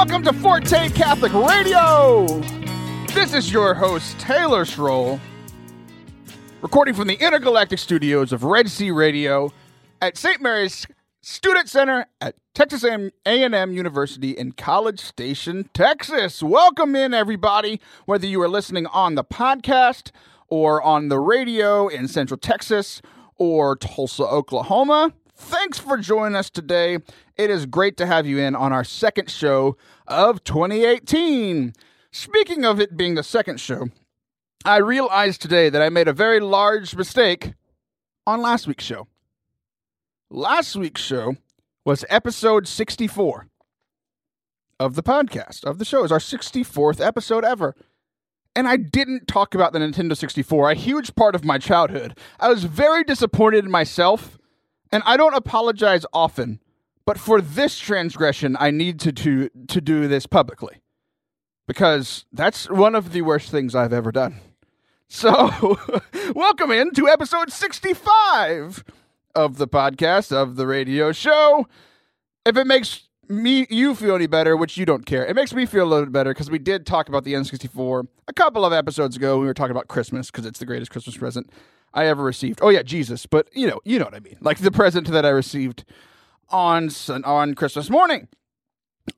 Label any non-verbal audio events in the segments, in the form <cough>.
Welcome to Forte Catholic Radio. This is your host, Taylor Schroll, recording from the intergalactic studios of Red Sea Radio at St. Mary's Student Center at Texas A&M University in College Station, Texas. Welcome in, everybody, whether you are listening on the podcast or on the radio in Central Texas or Tulsa, Oklahoma. Thanks for joining us today. It is great to have you in on our second show of 2018. Speaking of it being the second show, I realized today that I made a very large mistake on last week's show. Last week's show was episode 64 of the podcast, of the show. It's our 64th episode ever. And I didn't talk about the Nintendo 64, a huge part of my childhood. I was very disappointed in myself and I don't apologize often, but for this transgression, I need to, to, to do this publicly because that's one of the worst things I've ever done. So, <laughs> welcome in to episode 65 of the podcast of the radio show. If it makes me you feel any better, which you don't care, it makes me feel a little bit better because we did talk about the N64 a couple of episodes ago. We were talking about Christmas because it's the greatest Christmas present. I ever received. Oh yeah, Jesus, but you know, you know what I mean. Like the present that I received on on Christmas morning.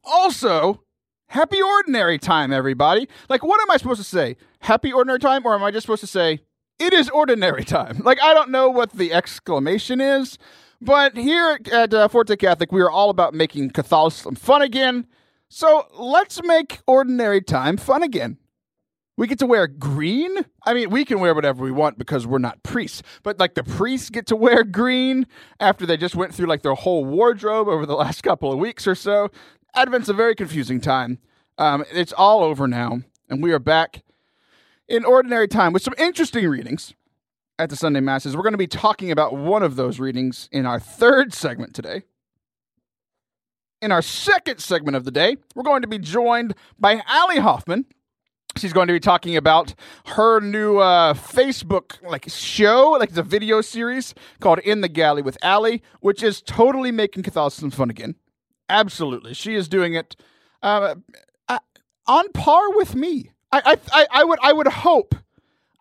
Also, happy ordinary time everybody. Like what am I supposed to say? Happy ordinary time or am I just supposed to say it is ordinary time? <laughs> Like I don't know what the exclamation is, but here at uh, Forte Catholic we are all about making Catholicism fun again. So, let's make ordinary time fun again. We get to wear green. I mean, we can wear whatever we want because we're not priests. But like the priests get to wear green after they just went through like their whole wardrobe over the <laughs> last couple of weeks or so. Advent's a very confusing time. Um, it's all over now, and we are back in ordinary time with some interesting readings at the Sunday Masses. We're going to be talking about one of those readings in our third segment today. In our second segment of the day, we're going to be joined by Allie Hoffman She's going to be talking about her new uh, Facebook like show, like it's a video series called "In the Galley with Allie," which is totally making Catholicism fun again. Absolutely, she is doing it uh, uh, on par with me. I, I, I would, I would hope,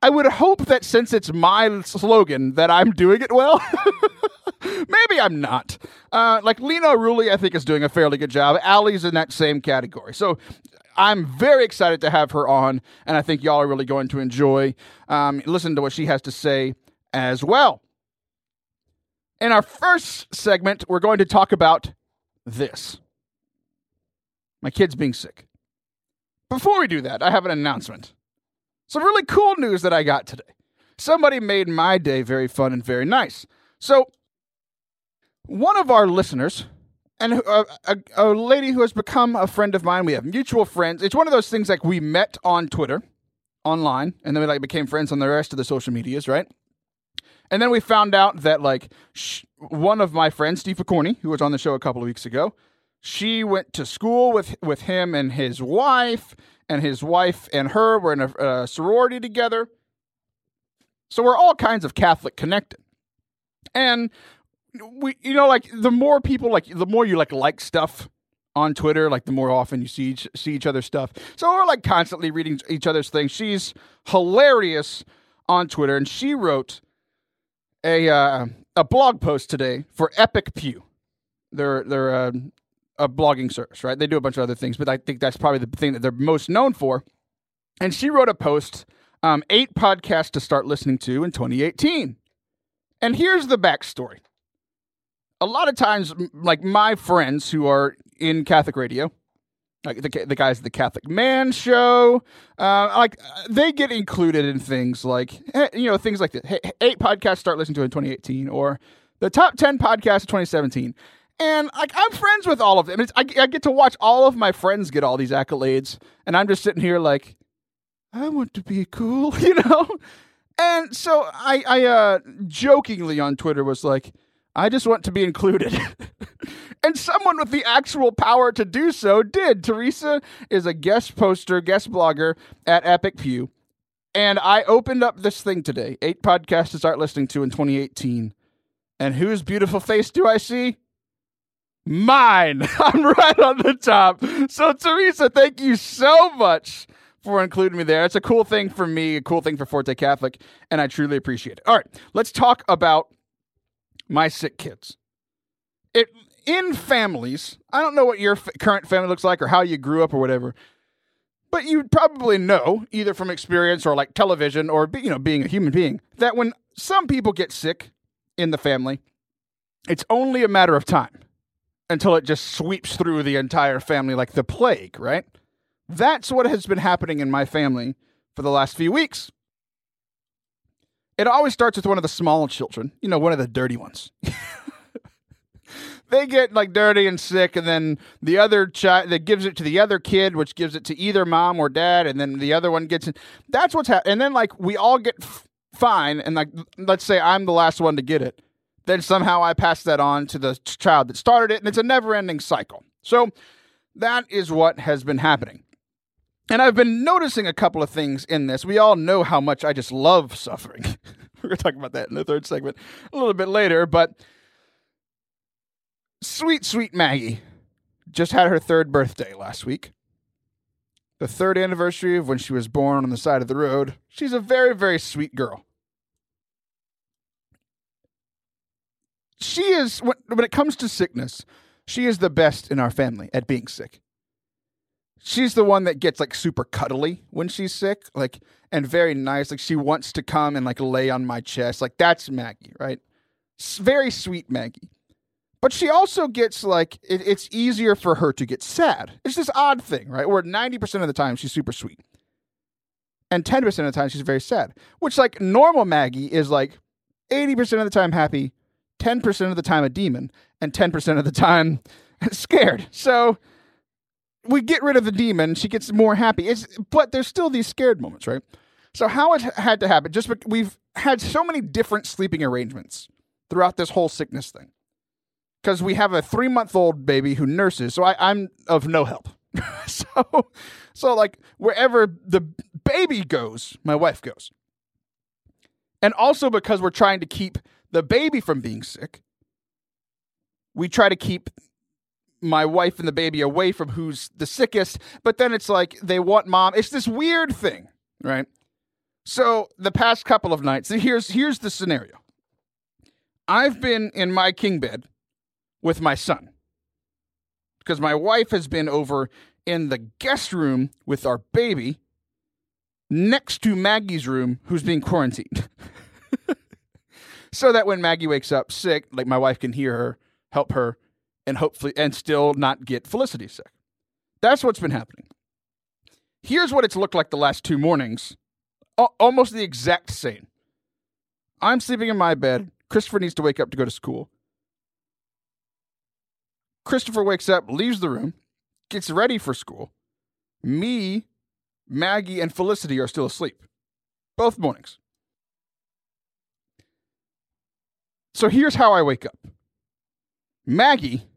I would hope that since it's my slogan, that I'm doing it well. <laughs> Maybe I'm not. Uh, like Lino Rulli, I think is doing a fairly good job. Allie's in that same category. So I'm very excited to have her on, and I think y'all are really going to enjoy um, listen to what she has to say as well. In our first segment, we're going to talk about this my kids being sick. Before we do that, I have an announcement. Some really cool news that I got today. Somebody made my day very fun and very nice. So, one of our listeners and a, a, a, lady who has become a friend of mine. We have mutual friends. It's one of those things like we met on Twitter, online, and then we like became friends on the rest of the social medias, right? And then we found out that like sh- one of my friends, Steve Picorni, who was on the show a couple of weeks ago, she went to school with with him and his wife, and his wife and her were in a, a sorority together. So we're all kinds of Catholic connected. And we you know like the more people like the more you like like stuff on Twitter, like the more often you see each, see each other's stuff. So we're like constantly reading each other's things. She's hilarious on Twitter, and she wrote a uh, a blog post today for Epic Pew. They're they're uh, a blogging service, right? They do a bunch of other things, but I think that's probably the thing that they're most known for. And she wrote a post, um, eight podcasts to start listening to in 2018. And here's the backstory a lot of times, like my friends who are in Catholic radio, like the the guys at the Catholic Man Show, uh, like they get included in things like you know things like the eight podcasts start listening to in 2018 or the top 10 podcasts of 2017. And like I'm friends with all of them. I, I get to watch all of my friends get all these accolades, and I'm just sitting here like, I want to be cool, <laughs> you know. And so I, I uh, jokingly on Twitter was like, I just want to be included. <laughs> and someone with the actual power to do so did. Teresa is a guest poster, guest blogger at Epic Pew. And I opened up this thing today, eight podcasts to start listening to in 2018. And whose beautiful face do I see? Mine. <laughs> I'm right on the top. So, Teresa, thank you so much for including me there. It's a cool thing for me, a cool thing for Forte Catholic, and I truly appreciate it. All right, let's talk about my sick kids. It in families. I don't know what your f- current family looks like or how you grew up or whatever, but you probably know either from experience or like television or you know being a human being that when some people get sick in the family, it's only a matter of time until it just sweeps through the entire family like the plague, right? That's what has been happening in my family for the last few weeks. It always starts with one of the small children, you know, one of the dirty ones. they get like dirty and sick, and then the other child that gives it to the other kid, which gives it to either mom or dad, and then the other one gets it. That's what's happening. And then like we all get f- fine, and like let's say I'm the last one to get it, then somehow I pass that on to the child that started it, and it's a never-ending cycle. So that is what has been happening. And I've been noticing a couple of things in this. We all know how much I just love suffering. <laughs> We're going to talk about that in the third segment a little bit later. But sweet, sweet Maggie just had her third birthday last week. The third anniversary of when she was born on the side of the road. She's a very, very sweet girl. She is, when, it comes to sickness, she is the best in our family at being sick she's the one that gets like super cuddly when she's sick, like and very nice. Like she wants to come and like lay on my chest. Like that's Maggie, right? Very sweet Maggie. But she also gets like it, it's easier for her to get sad. It's this odd thing, right? Where ninety percent of the time she's super sweet, and ten percent of the time she's very sad. Which like normal Maggie is like eighty percent of the time happy, ten percent of the time a demon, and ten percent of the time <laughs> scared. So we get rid of the demon, she gets more happy. It's but there's still these scared moments, right? So how it had to happen? Just we've had so many different sleeping arrangements throughout this whole sickness thing, because we have a three month old baby who nurses, so I, I'm of no help. <laughs> so, so like wherever the baby goes, my wife goes, and also because we're trying to keep the baby from being sick, we try to keep my wife and the baby away from who's the sickest, but then it's like they want mom. It's this weird thing, right? So the past couple of nights, here's here's the scenario. I've been in my king bed with my son because my wife has been over in the guest room with our baby next to Maggie's room who's being quarantined. <laughs> so that when Maggie wakes up sick, like my wife can hear her, help her, and hopefully and still not get Felicity sick. That's what's been happening. Here's what it's looked like the last two mornings. almost the exact same. I'm sleeping in my bed. Christopher needs to wake up to go to school. Christopher wakes up, leaves the room, gets ready for school. Me, Maggie, and Felicity are still asleep. Both mornings. So here's how I wake up Maggie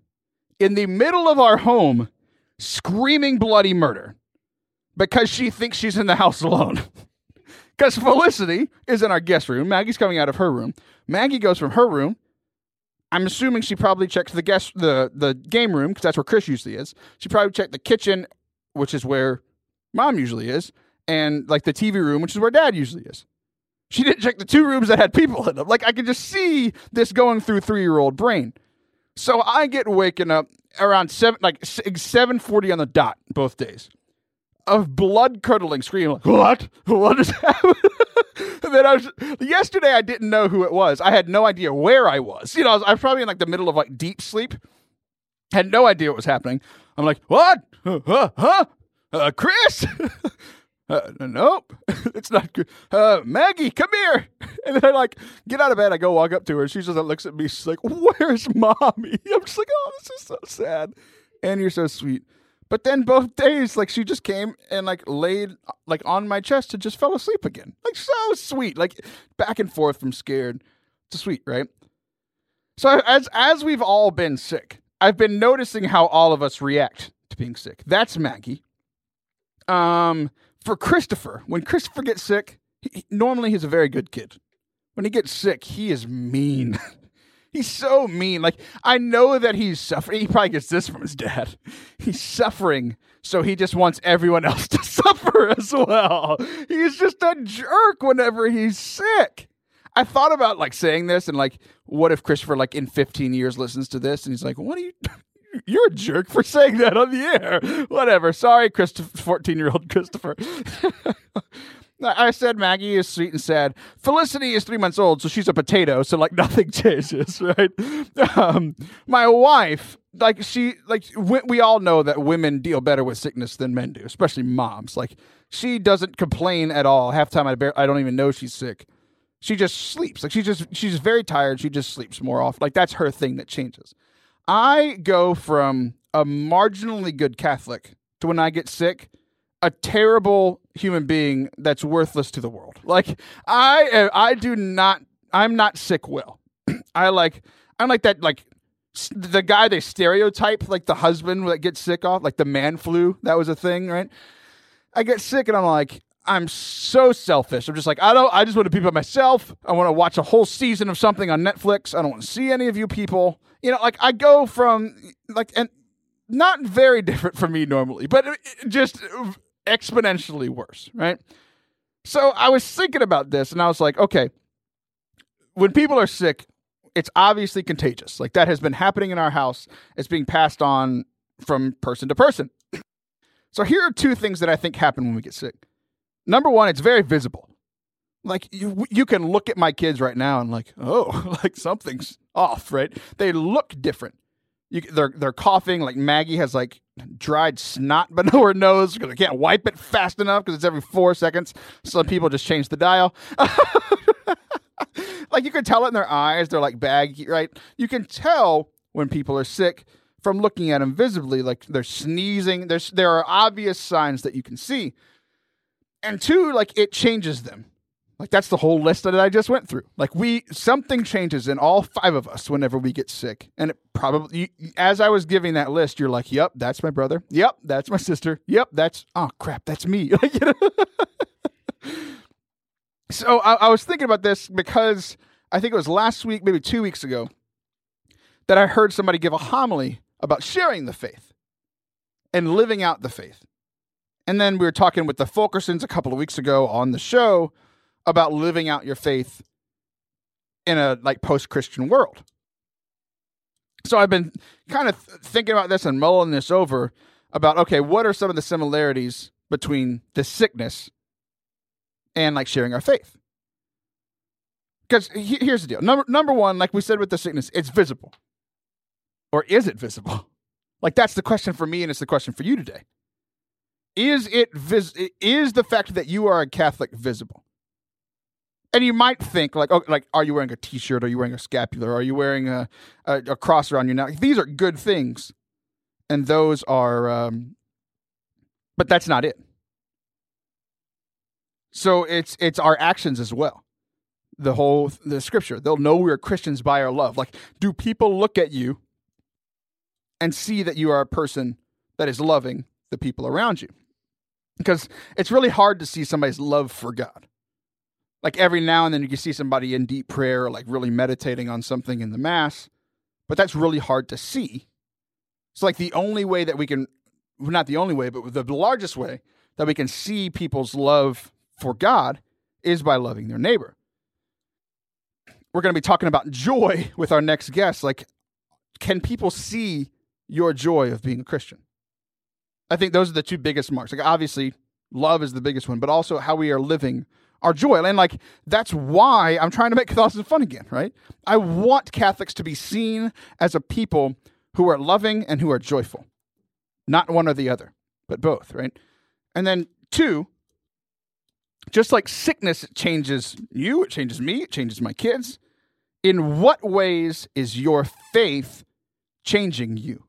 in the middle of our home screaming bloody murder because she thinks she's in the house alone. <laughs> Because Felicity is in our guest room. Maggie's coming out of her room. Maggie goes from her room. I'm assuming she probably checks the guest the the game room because that's where Chris usually is. She probably checked the kitchen, which is where mom usually is, and like the TV room, which is where dad usually is. She didn't check the two rooms that had people in them. Like I could just see this going through three year old brain. So I get waken up around seven, like seven forty on the dot both days, of blood curdling scream. Like what? What is <laughs> happening? then I was yesterday. I didn't know who it was. I had no idea where I was. You know, I was, I was probably in like the middle of like deep sleep. Had no idea what was happening. I'm like, what? Huh? Huh? Uh, Chris? <laughs> uh, nope, <laughs> it's not good. Uh, Maggie, come here. <laughs> And then I like get out of bed. I go walk up to her. She just looks at me. She's like, "Where's mommy?" <laughs> I'm just like, "Oh, this is so sad." And you're so sweet. But then both days, like she just came and like laid like on my chest and just fell asleep again. Like so sweet. Like back and forth from scared to sweet, right? So as as we've all been sick, I've been noticing how all of us react to being sick. That's Maggie. Um, for Christopher, when Christopher gets sick, he, normally he's a very good kid. When he gets sick, he is mean. <laughs> He's so mean. Like I know that he's suffering. He probably gets this from his dad. <laughs> He's suffering, so he just wants everyone <laughs> else to suffer as well. He's just a jerk whenever he's sick. I thought about like saying this and like, what if Christopher like in 15 years listens to this and he's like, what are you? You're a jerk for saying that on the air. Whatever. Sorry, Christopher, 14 year old Christopher. I said Maggie is sweet and sad. Felicity is three months old, so she's a potato. So like <laughs> nothing changes, right? Um, my wife, like she, like we, we all know that women deal better with sickness than men do, especially moms. Like she doesn't complain at all. Half time I I don't even know she's sick. She just sleeps. Like she just she's very tired. She just sleeps more often. Like that's her thing that changes. I go from a marginally good Catholic to when I get sick a terrible human being that's worthless to the world. Like I I do not I'm not sick well. <clears throat> I like I'm like that like the guy they stereotype like the husband that gets sick off like the man flu that was a thing right i get sick and i'm like i'm so selfish i'm just like i don't i just want to be by myself i want to watch a whole season of something on netflix i don't want to see any of you people you know like i go from like and not very <laughs> different from me normally but uh, just exponentially worse, right? So I was thinking about this and I was like, okay, when people are sick, it's obviously contagious. Like that has been happening in our house. It's being passed on from person to person. <clears throat> so here are two things that I think happen when we get sick. Number one, it's very visible. Like you, you can look at my kids right now and like, oh, <laughs> like something's off, right? They look different. You, they're they're coughing. Like Maggie has like dried snot <laughs> below her nose because I can't wipe it fast enough because it's every four seconds. Some people just change the dial. <laughs> like you can tell it in their eyes. They're like baggy, right? You can tell when people are sick from looking at them visibly. Like they're sneezing. There's there are obvious signs that you can see. And two, like it changes them. Like that's the whole list that I just went through. Like we something changes in all five of us whenever we get sick. And it probably as I was giving that list, you're like, "Yep, that's my brother. Yep, that's my sister. Yep, that's oh crap, that's me." <laughs> <laughs> so I, I was thinking about this because I think it was last week, maybe two weeks ago, that I heard somebody give a homily about sharing the faith and living out the faith. And then we were talking with the Fulkersons a couple of weeks ago on the show about living out your faith in a like post-Christian world. So I've been kind of th- thinking about this and mulling this over about okay, what are some of the similarities between the sickness and like sharing our faith? Because he- here's the deal. Number number one, like we said with the sickness, it's visible. Or is it visible? <laughs> Like that's the question for me and it's the question for you today. Is it vis- is the fact that you are a Catholic visible? and you might think like, oh, like, are you wearing a T-shirt? Are you wearing a scapular? Are you wearing a, a, a cross around your neck? These are good things, and those are, um, but that's not it. So it's it's our actions as well. The whole the scripture, they'll know we're Christians by our love. Like, do people look at you and see that you are a person that is loving the people around you? Because it's really hard to see somebody's love for God like every now and then you can see somebody in deep prayer, like really meditating on something in the Mass, but that's really hard to see. It's like the only way that we can, not the only way, but the largest way that we can see people's love for God is by loving their neighbor. We're going to be talking about joy with our next guest. Like, can people see your joy of being a Christian? I think those are the two biggest marks. Like, obviously, love is the biggest one, but also how we are living our joy. And like that's why I'm trying to make <laughs> Catholicism fun again, right? I want Catholics to be seen as a people who are loving and who are joyful. Not one or the other, but both, right? And then two, just like sickness changes you, it changes me, it changes my kids. In what ways is your faith changing you?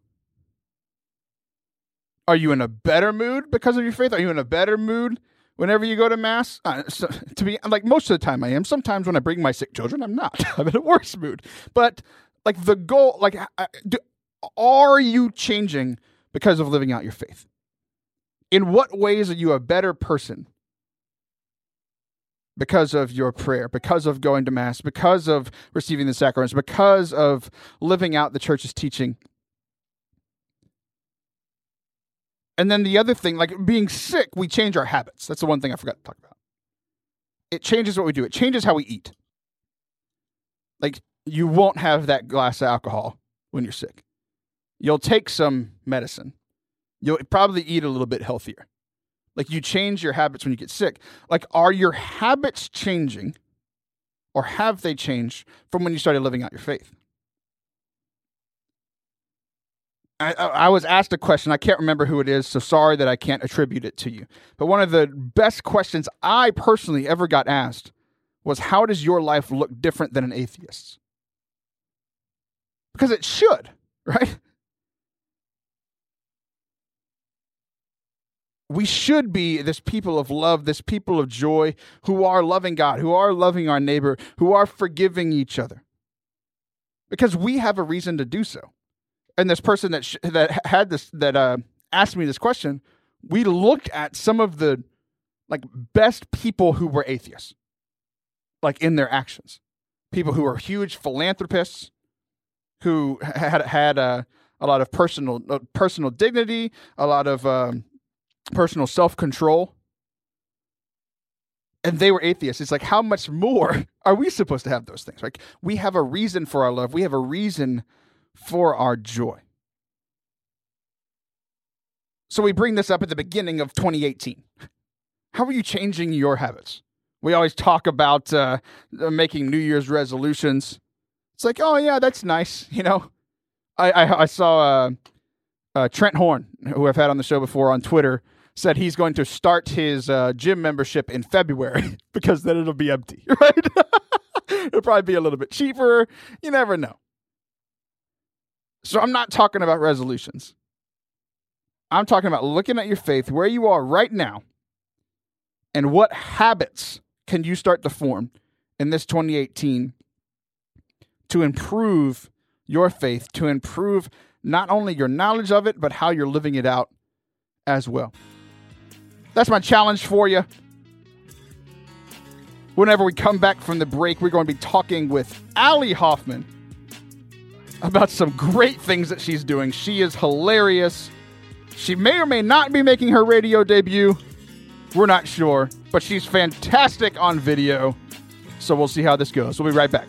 Are you in a better mood because of your faith? Are you in a better mood whenever you go to mass? Uh, so, to be like most of the time i am. Sometimes when i bring my sick children i'm not. <laughs> I'm in a worse mood. But like the goal like do, are you changing because of living out your faith? In what ways are you a better person? Because of your prayer, because of going to Mass, because of receiving the sacraments, because of living out the church's teaching. And then the other thing, like being sick, we change our habits. That's the one thing I forgot to talk about. It changes what we do, it changes how we eat. Like, you won't have that glass of alcohol when you're sick. You'll take some medicine. You'll probably eat a little bit healthier. Like, you change your habits when you get sick. Like, are your habits changing or have they changed from when you started living out your faith? I, I, was asked a question. I can't remember who it is, so sorry that I can't attribute it to you. But one of the best questions I personally ever got asked was How does your life look different than an atheist's? Because it should, <laughs> right? We should be this people of love, this people of joy, who are loving God, who are loving our neighbor, who are forgiving each other. Because we have a reason to do so and this person that sh- that had this that uh, asked me this question, we looked at some of the like best people who were atheists, like in their actions, people who were huge philanthropists, who had had uh, a lot of personal uh, personal dignity, a lot of um, personal self control. And they were atheists. It's like, how much more <laughs> are we supposed to have those things? Like, we have a reason for our love. We have a reason for our joy. So we bring this up at the beginning of 2018. How are you changing your habits? We always talk about uh, making New Year's resolutions. It's like, oh yeah, that's nice. <laughs> You know, I I, I saw uh, uh, Trent Horn, who I've had on the show before on Twitter, said he's going to start his uh, gym membership in February <laughs> because then it'll be empty, <laughs> right? it'll probably be a little bit cheaper. You never know. So I'm not talking about resolutions. I'm talking about looking at your faith, where you are right now, and what habits can you start to form in this 2018 to improve your faith, to improve not only your knowledge of it, but how you're living it out as well. That's my challenge for you. Whenever we come back from the break, we're going to be talking with Allie Hoffman about some great things that she's doing. She is hilarious. She may or may not be making her radio debut. We're not sure, but she's fantastic on video. So we'll see how this goes. We'll be right back.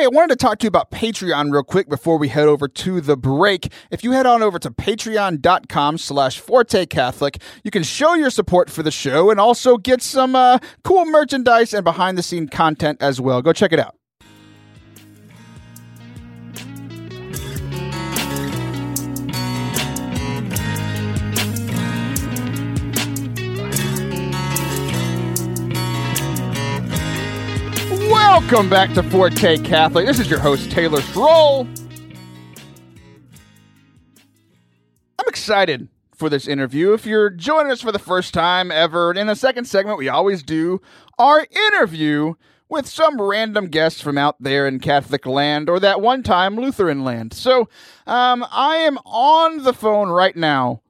Hey, I wanted to talk to you about Patreon real quick before we head over to the break. If you head on over to patreon.com slash Forte Catholic, you can show your support for the show and also get some uh, cool merchandise and behind the scene content as well. Go check it out. Welcome back to Forte Catholic. This is your host, Taylor Schroll. I'm excited for this interview. If you're joining us for the first time ever, in the second segment, we always do our interview with some random guests from out there in Catholic land or that one time Lutheran land. So um, I am on the phone right now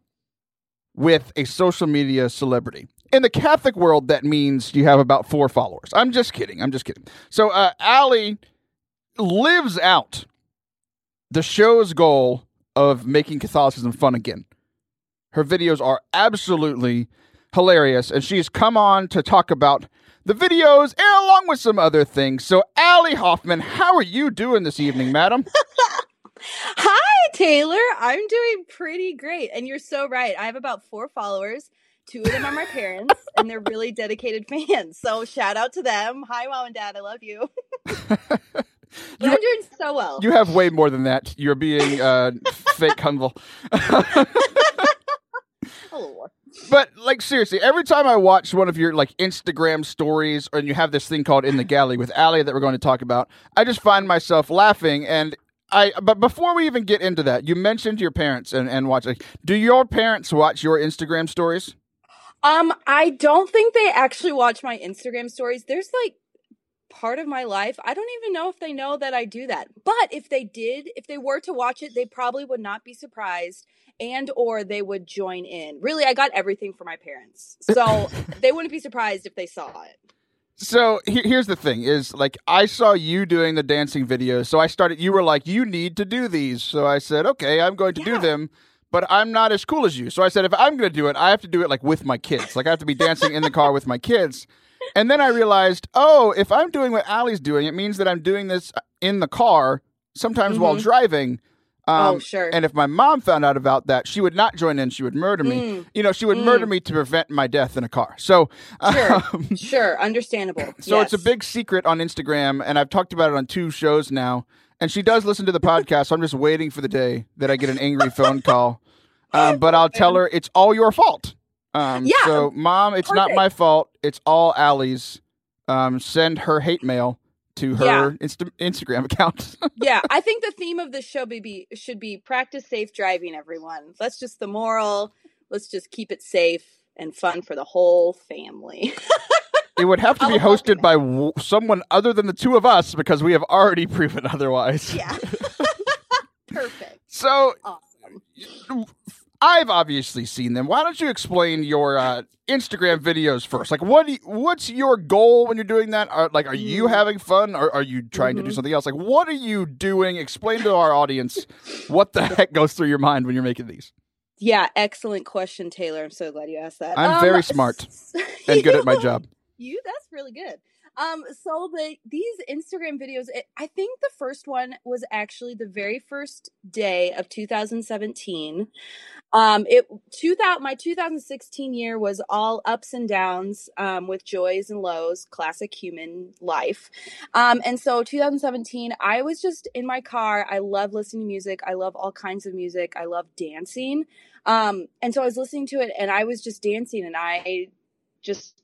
with a social media celebrity in the Catholic world, that means you have about four followers. I'm just kidding. I'm just kidding. So, uh, Allie lives out the show's goal of making Catholicism fun again. Her videos are absolutely hilarious, and she's come on to talk about the videos and along with some other things. So, Allie Hoffman, how are you doing this evening, madam? <laughs> Hi, Taylor. I'm doing pretty great. And you're so right. I have about four followers. Two of them are my parents, and they're really dedicated <laughs> fans. So shout out to them. Hi, mom and dad. I love you. <laughs> <laughs> you I'm doing so well. You have way more than that. You're being uh, fake humble. But like seriously, every time I watch one of your like Instagram stories, and you have this thing called "In the Galley" with Allie that we're going to talk about, I just find myself laughing. And I, but before we even get into that, you mentioned your parents and and watch. Like, do your parents watch your Instagram stories? Um, I don't think they actually watch my Instagram stories. There's like part of my life. I don't even know if they know that I do that. But if they did, if they were to watch it, they probably would not be surprised and or they would join in. Really, I got everything for my parents. So <laughs> they wouldn't be surprised if they saw it. So he- here's the thing: is like I saw you doing the dancing videos, so I started. You were like, "You need to do these," so I said, "Okay, I'm going to do them." But I'm not as cool as you, so I said, "If I'm going to do it, I have to do it like with my kids. Like I have to be dancing in the car with my kids." And then I realized, oh, if I'm doing what Allie's doing, it means that I'm doing this in the car, sometimes while Mhm. driving. Um, oh, sure. And if my mom found out about that, she would not join in. She would murder me. Mm, You know, she would Mm. murder me to prevent my death in a car. So, Sure. um, sure, understandable. <laughs> so it's a big secret on Instagram, and I've talked about it on two shows now. And she does listen to the podcast. so I'm just waiting for the day that I get an angry phone call. Um, but I'll tell her it's all your fault. Um, Yeah, So, mom, it's not my fault. It's all Allie's. Um, send her hate mail to her Yeah. Insta- Instagram account. <laughs> yeah, I think the theme of the show be, should be practice safe driving, everyone. That's just the moral. Let's just keep it safe and fun for the whole family. <laughs> it would have to be hosted by w- someone other than the two of us because we have already <laughs> proven otherwise. yeah. <laughs> Perfect. So, Awesome. I've obviously seen them. Why don't you explain your uh, Instagram videos first? Like, what you, what's your goal when you're doing that? Are, like, are you Mm. having fun, or are you trying to do Mhm. something else? Like, what are you doing? Explain to our audience what the <laughs> heck goes through your mind when you're making these. Yeah, excellent question, Taylor. I'm so glad you asked that. I'm very smart And good at my job. You that's really good. Um so the these Instagram videos it, I think the first one was actually the very first day of 2017. Um it 2000 my 2016 year was all ups and downs um with joys and lows, classic human life. Um and so 2017 I was just in my car. I love listening to music. I love all kinds of music. I love dancing. Um and so I was listening to it and I was just dancing and I just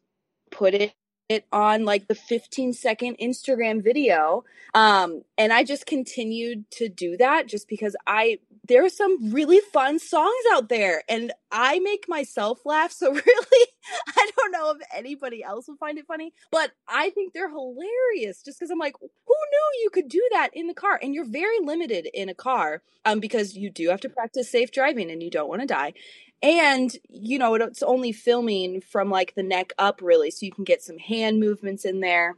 put it it on like the 15 second Instagram video. Um, and I just continued to do that just because I, there are some really fun songs out there and I make myself laugh. So <laughs> really, I don't know if anybody else will find it funny, but I think they're hilarious just because I'm like, who knew you could do that in the car? And you're very limited in a car, um, because you do have to practice safe driving and you don't want to die and you know it's only filming from like the neck up really so you can get some hand movements in there.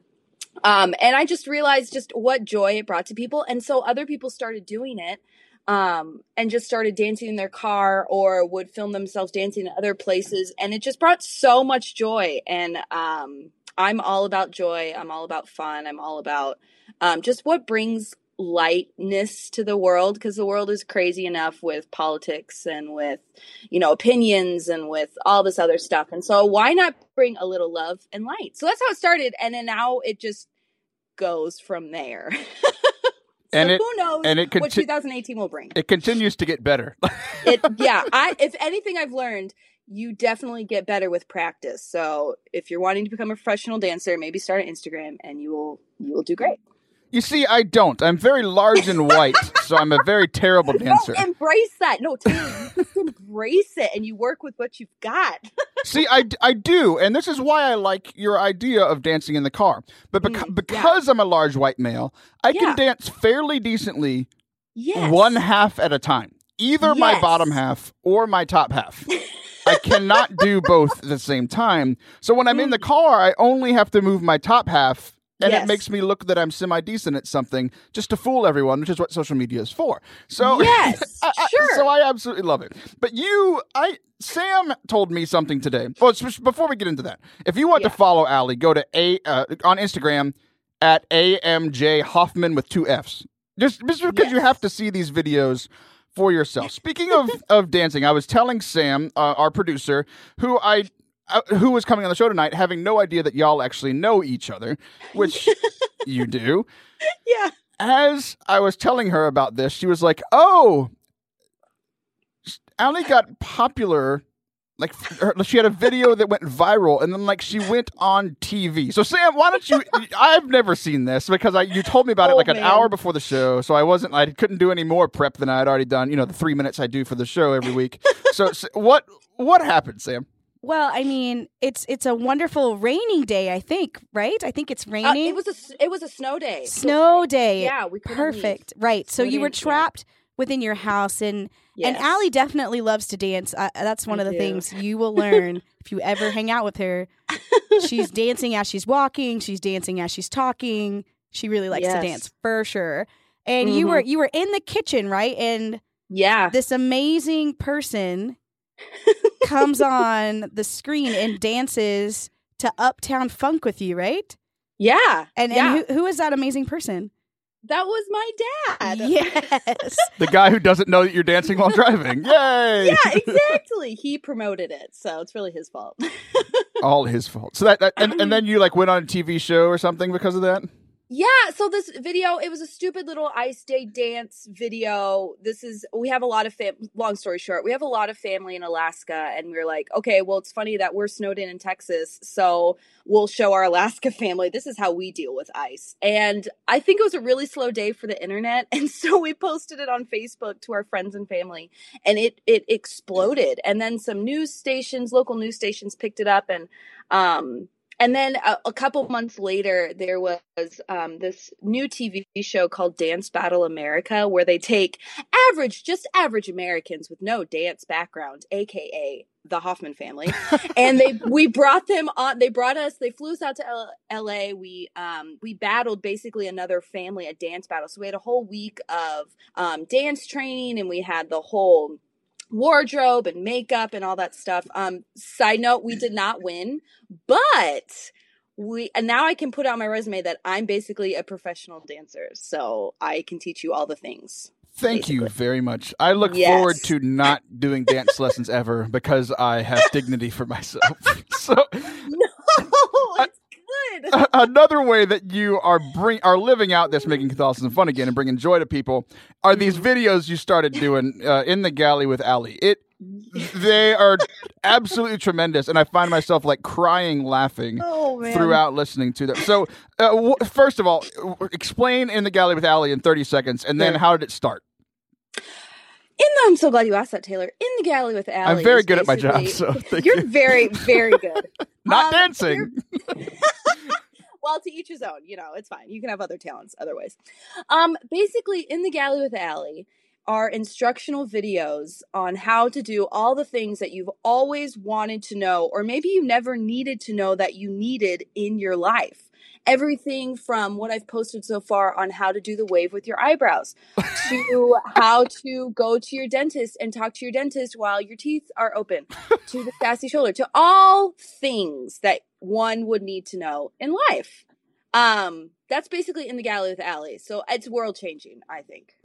Um and i just realized just what joy it brought to people. And so other people started doing it um and just started dancing in their car or would film themselves dancing in other places. And it just brought so much joy. And um i'm all about joy. I'm all about fun. I'm all about um just what brings lightness to the world because the world is crazy enough with politics and with you know opinions and with all this other stuff. And so why not bring a little love and light? So that's how it started and then now it just goes from there. <laughs> So And it- who knows and it what 2018 will bring? It continues to get better. <laughs> it yeah i if anything i've learned you definitely get better with practice. So if you're wanting to become a professional dancer maybe start an instagram and you will you will do great you see, I don't. I'm very large and white, <laughs> so I'm a very terrible dancer. No, embrace that. No, <laughs> Taylor, you just embrace it and you work with what you've got. <laughs> See, I, I do, and this is why I like your idea of dancing in the car. But beca- Mm, yeah. because I'm a large white male, I Yeah. can dance fairly decently Yes. one half at a time, either my bottom half or my top half. I cannot do both at the same time. So when I'm in the car, I only have to move my top half. And it Mm. Makes me look that I'm semi decent at something just to fool everyone, which is what social media is for. So Yes, <laughs> I- I- sure. So I absolutely love it. But you, I Sam told me something today. Well, before we get into that, if you want Yeah. to follow Allie, go to a uh, on Instagram at amj Hoffman with two Fs. Just just because you have to see these videos for yourself. <laughs> Speaking of of dancing, I was telling Sam, uh, our producer, who I. Uh, who was coming on the show tonight, having no idea that y'all actually know each other, which <laughs> you do yeah. as I was telling her about this, she was like, "Oh, Allie got popular. Like her, she had a video that went viral, and then like she went on TV. So Sam, why don't you? <laughs> I've never seen this because I you told me about it Oh, like an hour before the show, so I wasn't. I couldn't do any more prep than I had already done. You know, the three minutes I do for the show every week. so, s what what happened, Sam? Well, I mean, it's it's a wonderful rainy day. I think, right? I think it's Uh, raining. it was a it was a snow day. Snow day. Yeah, we couldn't leave. Perfect. Right. So Snow you were day, yeah. trapped within your house, and and Yes. Allie definitely loves to dance. Uh, that's one I of the do. things you <laughs> will learn if you ever hang out with her. She's dancing as she's walking. She's dancing as she's talking. She really likes to Yes. dance for sure. And you Mhm. were you were in the kitchen, right? And Yeah. this amazing person comes on the screen and dances to Uptown Funk with you, right? Yeah. And yeah. and who, who is that amazing person? that was my dad. Yes. <laughs> The guy who doesn't know that you're dancing while driving. Yay! yeah, exactly. He promoted it, so it's really his fault. <laughs> All his fault. So that, that and, and then you like went on a TV show or something because of that. Yeah, so this video, it was a stupid little ice day dance video. This is we have a lot of fam- long story short, we have a lot of family in Alaska and we are like, okay, well it's funny that we're snowed in in Texas, so we'll show our <laughs> Alaska family this is how we deal with ice. And I think it was a really slow day for the internet <laughs> and so we posted it on Facebook to our friends and family and it it exploded. And then some news stations, local news stations picked it up and um and then a, a couple months later, there was um, this new TV show called Dance Battle America, where they take average, just average Americans with no dance background, aka the Hoffman family, <laughs> and they we brought them on. They brought us. They flew us out to L- L.A. We um, we battled basically another family at dance battle. So we had a whole week of um, dance training, and we had the whole wardrobe and makeup and all that stuff. Um, side note, we did not win, but we and now I can put on my resume that I'm basically a professional dancer, so I can teach you all the things. Thank you very much. I look Yes. forward to not <laughs> doing dance lessons ever because I have dignity for myself. <laughs> so No, good. a- another way that you are bring are living out this making Catholicism fun again and bringing joy to people are these Mm-hmm. videos you started <laughs> doing uh, in the galley with Allie. It they are absolutely tremendous, and I find myself like crying laughing <laughs> Oh throughout listening to them. So, uh, w- first of all, w- explain in the galley with Allie in thirty seconds, and then Sure. how did it start? In the, I'm so glad you asked that, Taylor. In the galley with Allie. I'm very good at my job, so <laughs> thank you're you. very, very good. <laughs> Not Um, dancing. <laughs> well, to each his own. You know, it's fine. You can have other talents other ways. Um, basically, in the galley with Allie are instructional videos on how to do all the things that you've always wanted to know, or maybe you never needed to know that you needed in your life. Everything from what I've posted so far on how to do the wave with your eyebrows to how to go to your dentist and talk to your dentist while your teeth are open to the sassy shoulder to all things that one would need to know in life. Um, that's basically in the galley with Allie. So it's world changing, I think. <laughs>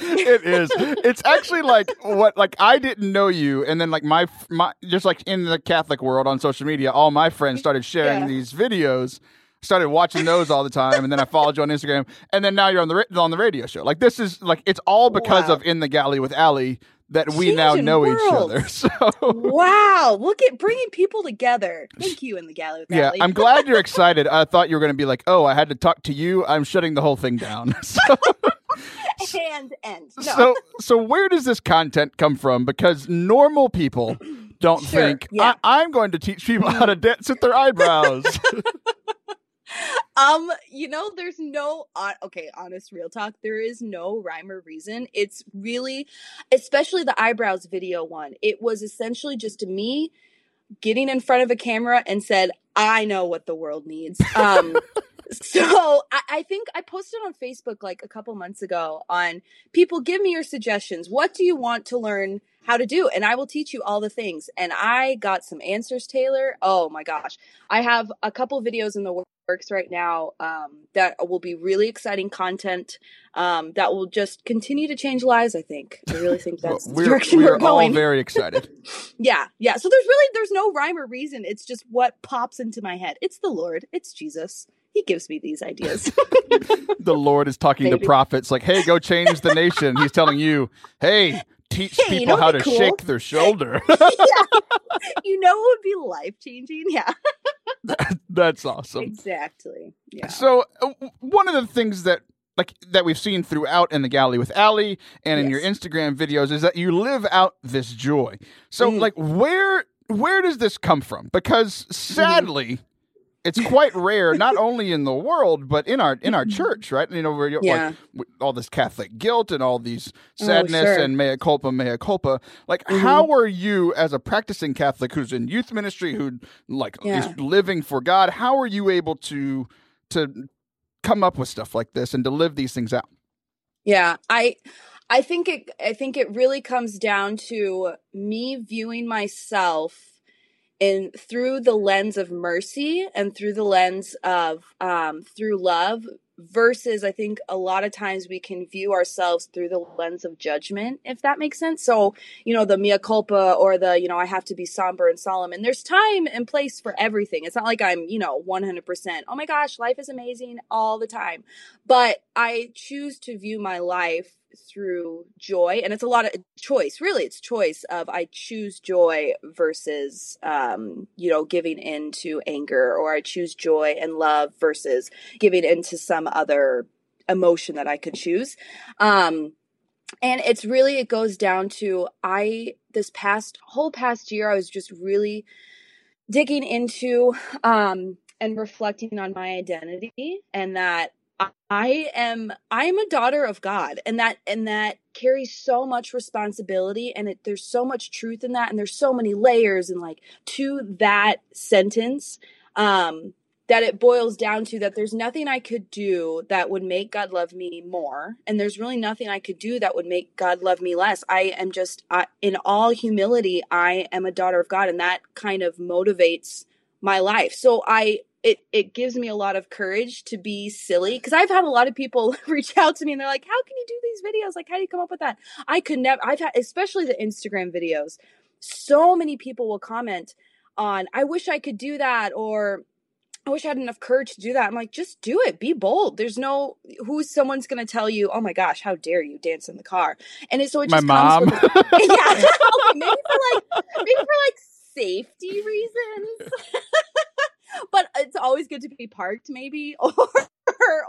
it is. It's actually like what like I didn't know you, and then like my my just like in the Catholic world on social media, all my friends <laughs> started sharing Yeah. these videos. Started watching those all the time, and then I followed you on Instagram, and then now you're on the on the radio show. Like this is like it's all because Wow. of in the galley with Allie that we now Changing know each other. <laughs> So Wow, look at bringing people together. Thank you in the galley with yeah. I'm glad you're <laughs> excited. I thought you were going to be like, oh, I had to talk to you. I'm shutting the whole thing down. <laughs> So. and end. No. So, so where does this content come from? Because normal people <clears throat> don't Sure, think yeah. I, I'm going to teach people how to mm-hmm. dance with their eyebrows. Um, you know, there's no on okay, honest real talk. There is no rhyme or reason. It's really, especially the eyebrows video one. It was essentially just me getting in front of a camera and said, "I know what the world needs." Um, <laughs> so I, I think I posted on Facebook like a couple months ago on people give me your suggestions. What do you want to learn? How to do, and I will teach you all the things. And I got some answers, Taylor. Oh my gosh. I have a couple videos in the works right now um, that will be really exciting content um, that will just continue to change lives. I think. I really think <laughs> that's the we're direction we're we're all very <laughs> excited. yeah, yeah. So there's really there's no rhyme or reason. It's just what pops into my head. It's the Lord. It's Jesus. He gives me these ideas. <laughs> the Lord is talking to prophets like, "Hey, go change the nation." He's telling you, "Hey, teach Hey, you people know how to cool? shake their shoulder." <laughs> <laughs> you know it would be life changing? Yeah, That's awesome. exactly. Yeah. So uh, one of the things that like that we've seen throughout in the galley with Allie and in your Instagram videos is that you live out this joy. So Mm. like where where does this come from? Because sadly, it's quite rare, not only in the world but in our in our church, right? You know, where you're Yeah. like all this Catholic guilt and all these sadness sure. and mea culpa, mea culpa. Like, Mhm. how are you as a practicing Catholic who's in youth ministry, who like Yeah. is living for God? How are you able to to come up with stuff like this and to live these things out? Yeah, I I think it I think it really comes down to me viewing myself in through the lens of mercy and through the lens of um through love versus I think a lot of times we can view ourselves through the lens of judgment if that makes sense. So, you know, the mea culpa or the, you know, I have to be somber and solemn and there's time and place for everything. It's not like I'm, you know, 100%. Oh my gosh, life is amazing all the time but I choose to view my life through joy and it's a lot of choice really it's choice of I choose joy versus um you know giving in to anger or I choose joy and love versus giving into some other emotion that I could choose. Um and it's really it goes down to I this past whole past year I was just really digging into um and reflecting on my identity and that I am I am a daughter of God and that and that carries so much responsibility and it, there's so much truth in that and there's so many layers and like to that sentence um that it boils down to that there's nothing I could do that would make God love me more and there's really nothing I could do that would make God love me less. I am just I, in all humility I am a daughter of God and that kind of motivates my life. So I it it gives me a lot of courage to be silly because I've had a lot of people <laughs> reach out to me and they're like, "How can you do these videos? Like, how do you come up with that?" I could never. I've had especially the Instagram videos. So many people will comment on, "I wish I could do that," or I wish I had enough courage to do that. I'm like, just do it. Be bold. There's no who's someone's gonna tell you, oh my gosh, how dare you dance in the car? And it, so it My just mom. comes with <laughs> <laughs> yeah. okay, maybe for like maybe for like safety reasons. <laughs> but it's always good to be parked, maybe, <laughs> or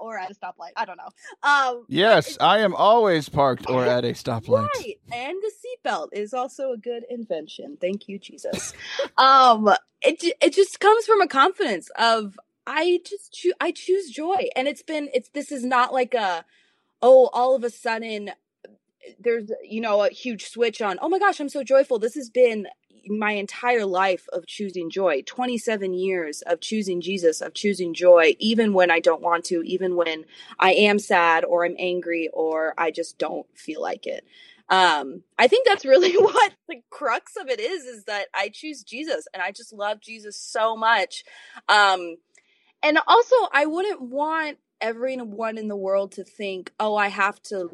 or at a stoplight. I don't know. Um, Yes, I am always parked or <laughs> at a stoplight. Right. And the seatbelt is also a good invention. Thank you, Jesus. um, it it just comes from a confidence of I just choo- I choose joy, and it's been it's this is not like a oh all of a sudden there's you know a huge switch on oh my gosh I'm so joyful. This has been my entire life of choosing joy 27 years of choosing jesus of choosing joy even when i don't want to even when i am sad or i'm angry or i just don't feel like it. Um i think that's really <laughs> what the crux of it is is that i choose jesus and i just love jesus so much. Um and also i wouldn't want everyone in the world to think oh i have to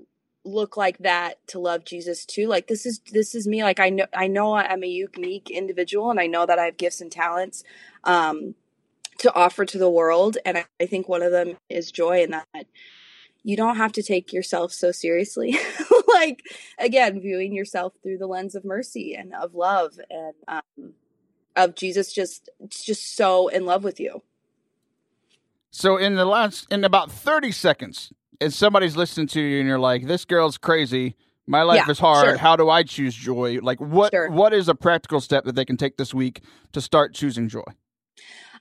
look like that to love Jesus too. Like this is this is me. Like I know I know I'm a unique individual and I know that I have gifts and talents um to offer to the world and I, I think one of them is joy and that you don't have to take yourself so seriously. <laughs> like again, viewing yourself through the lens of mercy and of love and um of Jesus just just so in love with you. So in the last in about 30 seconds, if somebody's listening to you and you're like, "This girl's crazy. My life Yeah, is hard. sure. How do I choose joy?" Like what Sure. what is a practical step that they can take this week to start choosing joy?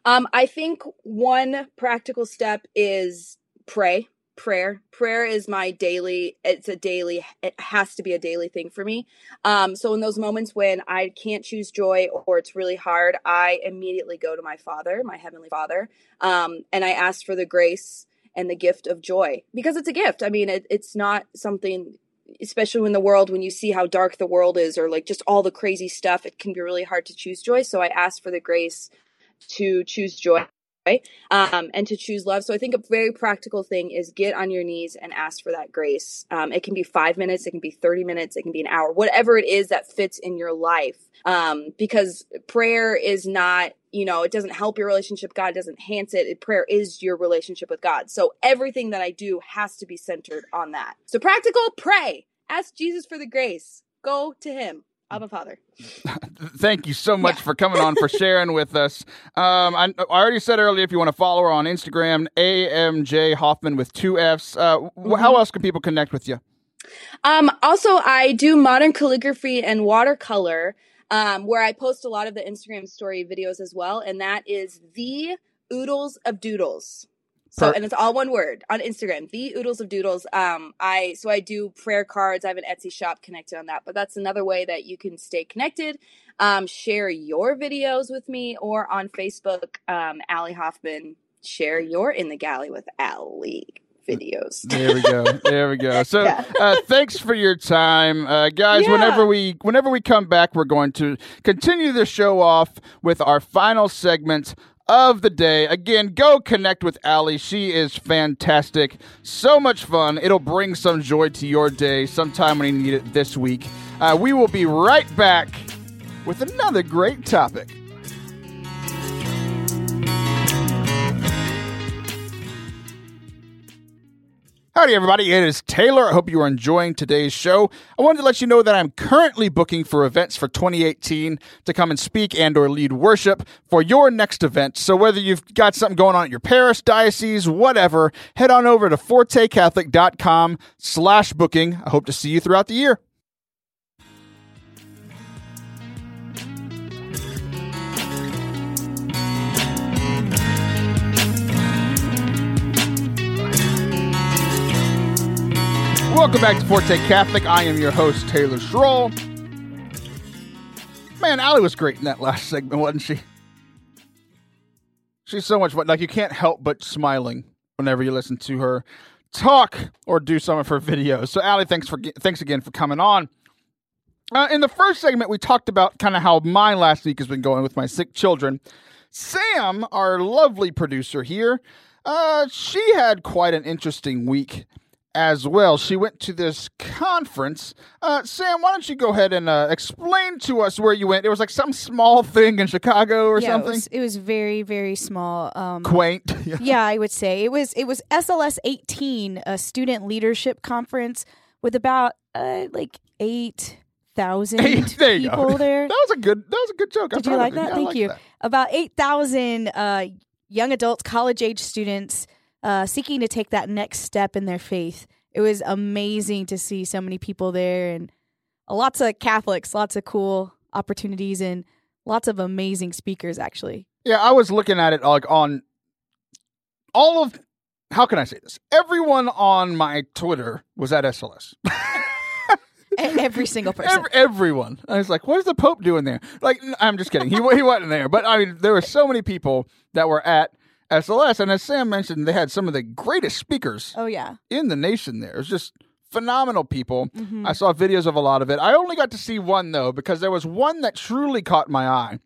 Um, I think one practical step is pray. Prayer. Prayer is my daily, it's a daily, it has to be a daily thing for me. Um, so in those moments when I can't choose joy or it's really hard, I immediately go to my Father, my Heavenly Father, um, and I ask for the grace and the gift of joy because it's a gift. I mean, it, it's not something especially in the world when you see how dark the world is or like just all the crazy stuff it can be really hard to choose joy so i ask for the grace to choose joy um, and to choose love. So I think a very practical thing is get on your knees and ask for that grace. Um, it can be five minutes, it can be 30 minutes, it can be an hour, whatever it is that fits in your life. Um, because prayer is not, you know, it doesn't help your relationship. God doesn't enhance it. it. Prayer is your relationship with God. So everything that I do has to be centered on that. So practical, pray. Ask Jesus for the grace. Go to Him. Abba Father. <laughs> Thank you so much Yeah. for coming on for sharing with us. Um, I, I already said earlier if you want to follow her on Instagram, AMJ Hoffman with two Fs. Uh, Mm-hmm. How else can people connect with you? Um, also, I do modern calligraphy and watercolor. um, where I post a lot of the Instagram story videos as well, and that is the Oodles of Doodles. So, and it's all one word on Instagram, the Oodles of Doodles. Um, I so I do prayer cards. I have an Etsy shop connected on that, but that's another way that you can stay connected. Um, share your videos with me, or on Facebook, um, Allie Hoffman. Share your in the galley with Allie videos. There we go. There we go. <laughs> So, Yeah. uh, thanks for your time, uh, guys. Yeah. Whenever we whenever we come back, we're going to continue the show off with our final segment of the day. Again, go connect with Allie. She is fantastic. So much fun. It'll bring some joy to your day sometime when you need it this week. Uh, we will be right back with another great topic. Howdy, everybody. It is Taylor. I hope you are enjoying today's show. I wanted to let you know that I'm currently booking for events for 2018 to come and speak and or lead worship for your next event. So whether you've got something going on at your parish, diocese, whatever, head on over to fortecatholic.com slash booking. I hope to see you throughout the year. Welcome back to Forte Catholic. I am your host, Taylor Schroll. Man, Allie was great in that last segment, wasn't she? She's so much fun. Like, you can't help but smiling whenever you listen to her talk or do some of her videos. So, Allie, thanks for thanks again for coming on. Uh, in the first segment, we talked about kind of how my last week has been going with my sick children. Sam, our lovely producer here, uh, she had quite an interesting week as well. She went to this conference. Uh, Sam, why don't you go ahead and uh, explain to us where you went? It was like some small thing in Chicago or yeah, something. It was, it was very very small. Um, Quaint. <laughs> <laughs> yeah, I would say it was it was SLS 18, a student leadership conference with about uh, like eight thousand <laughs> there you go. people there. That was a good. That was a good joke. Did you like that? Thank you. that. About eight thousand uh, young adults, college age students, uh, seeking to take that next step in their faith. It was amazing to see so many people there and lots of Catholics, lots of cool opportunities, and lots of amazing speakers. Actually, Yeah, I was looking at it like on all of. How can I say this? Everyone on my Twitter was at SLS. <laughs> Every single person. Ev- everyone. I was like, what is the Pope doing there? Like, I'm just kidding. He, he wasn't there. But I mean, there were so many people that were at SLS. And as Sam mentioned, they had some of the greatest speakers oh yeah. in the nation there. It was just phenomenal people. Mhm. I saw videos of a lot of it. I only got to see one, though, because there was one that truly caught my eye.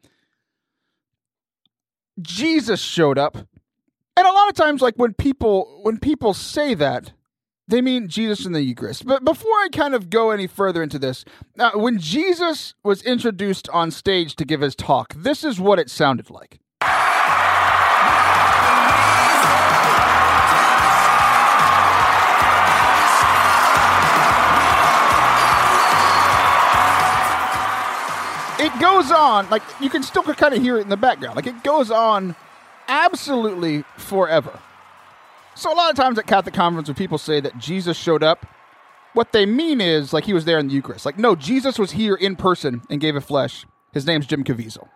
Jesus showed up. And a lot of times, like when people when people say that, they mean Jesus in the Eucharist. But before I kind of go any further into this, uh, when Jesus was introduced on stage to give his talk, this is what it sounded like. It goes on, like you can still kind of hear it in the background. Like it goes on absolutely forever. So a lot of times at Catholic conference when people say that Jesus showed up, what they mean is like he was there in the Eucharist. Like, no, Jesus was here in person and gave a flesh. His name's Jim Caviezel.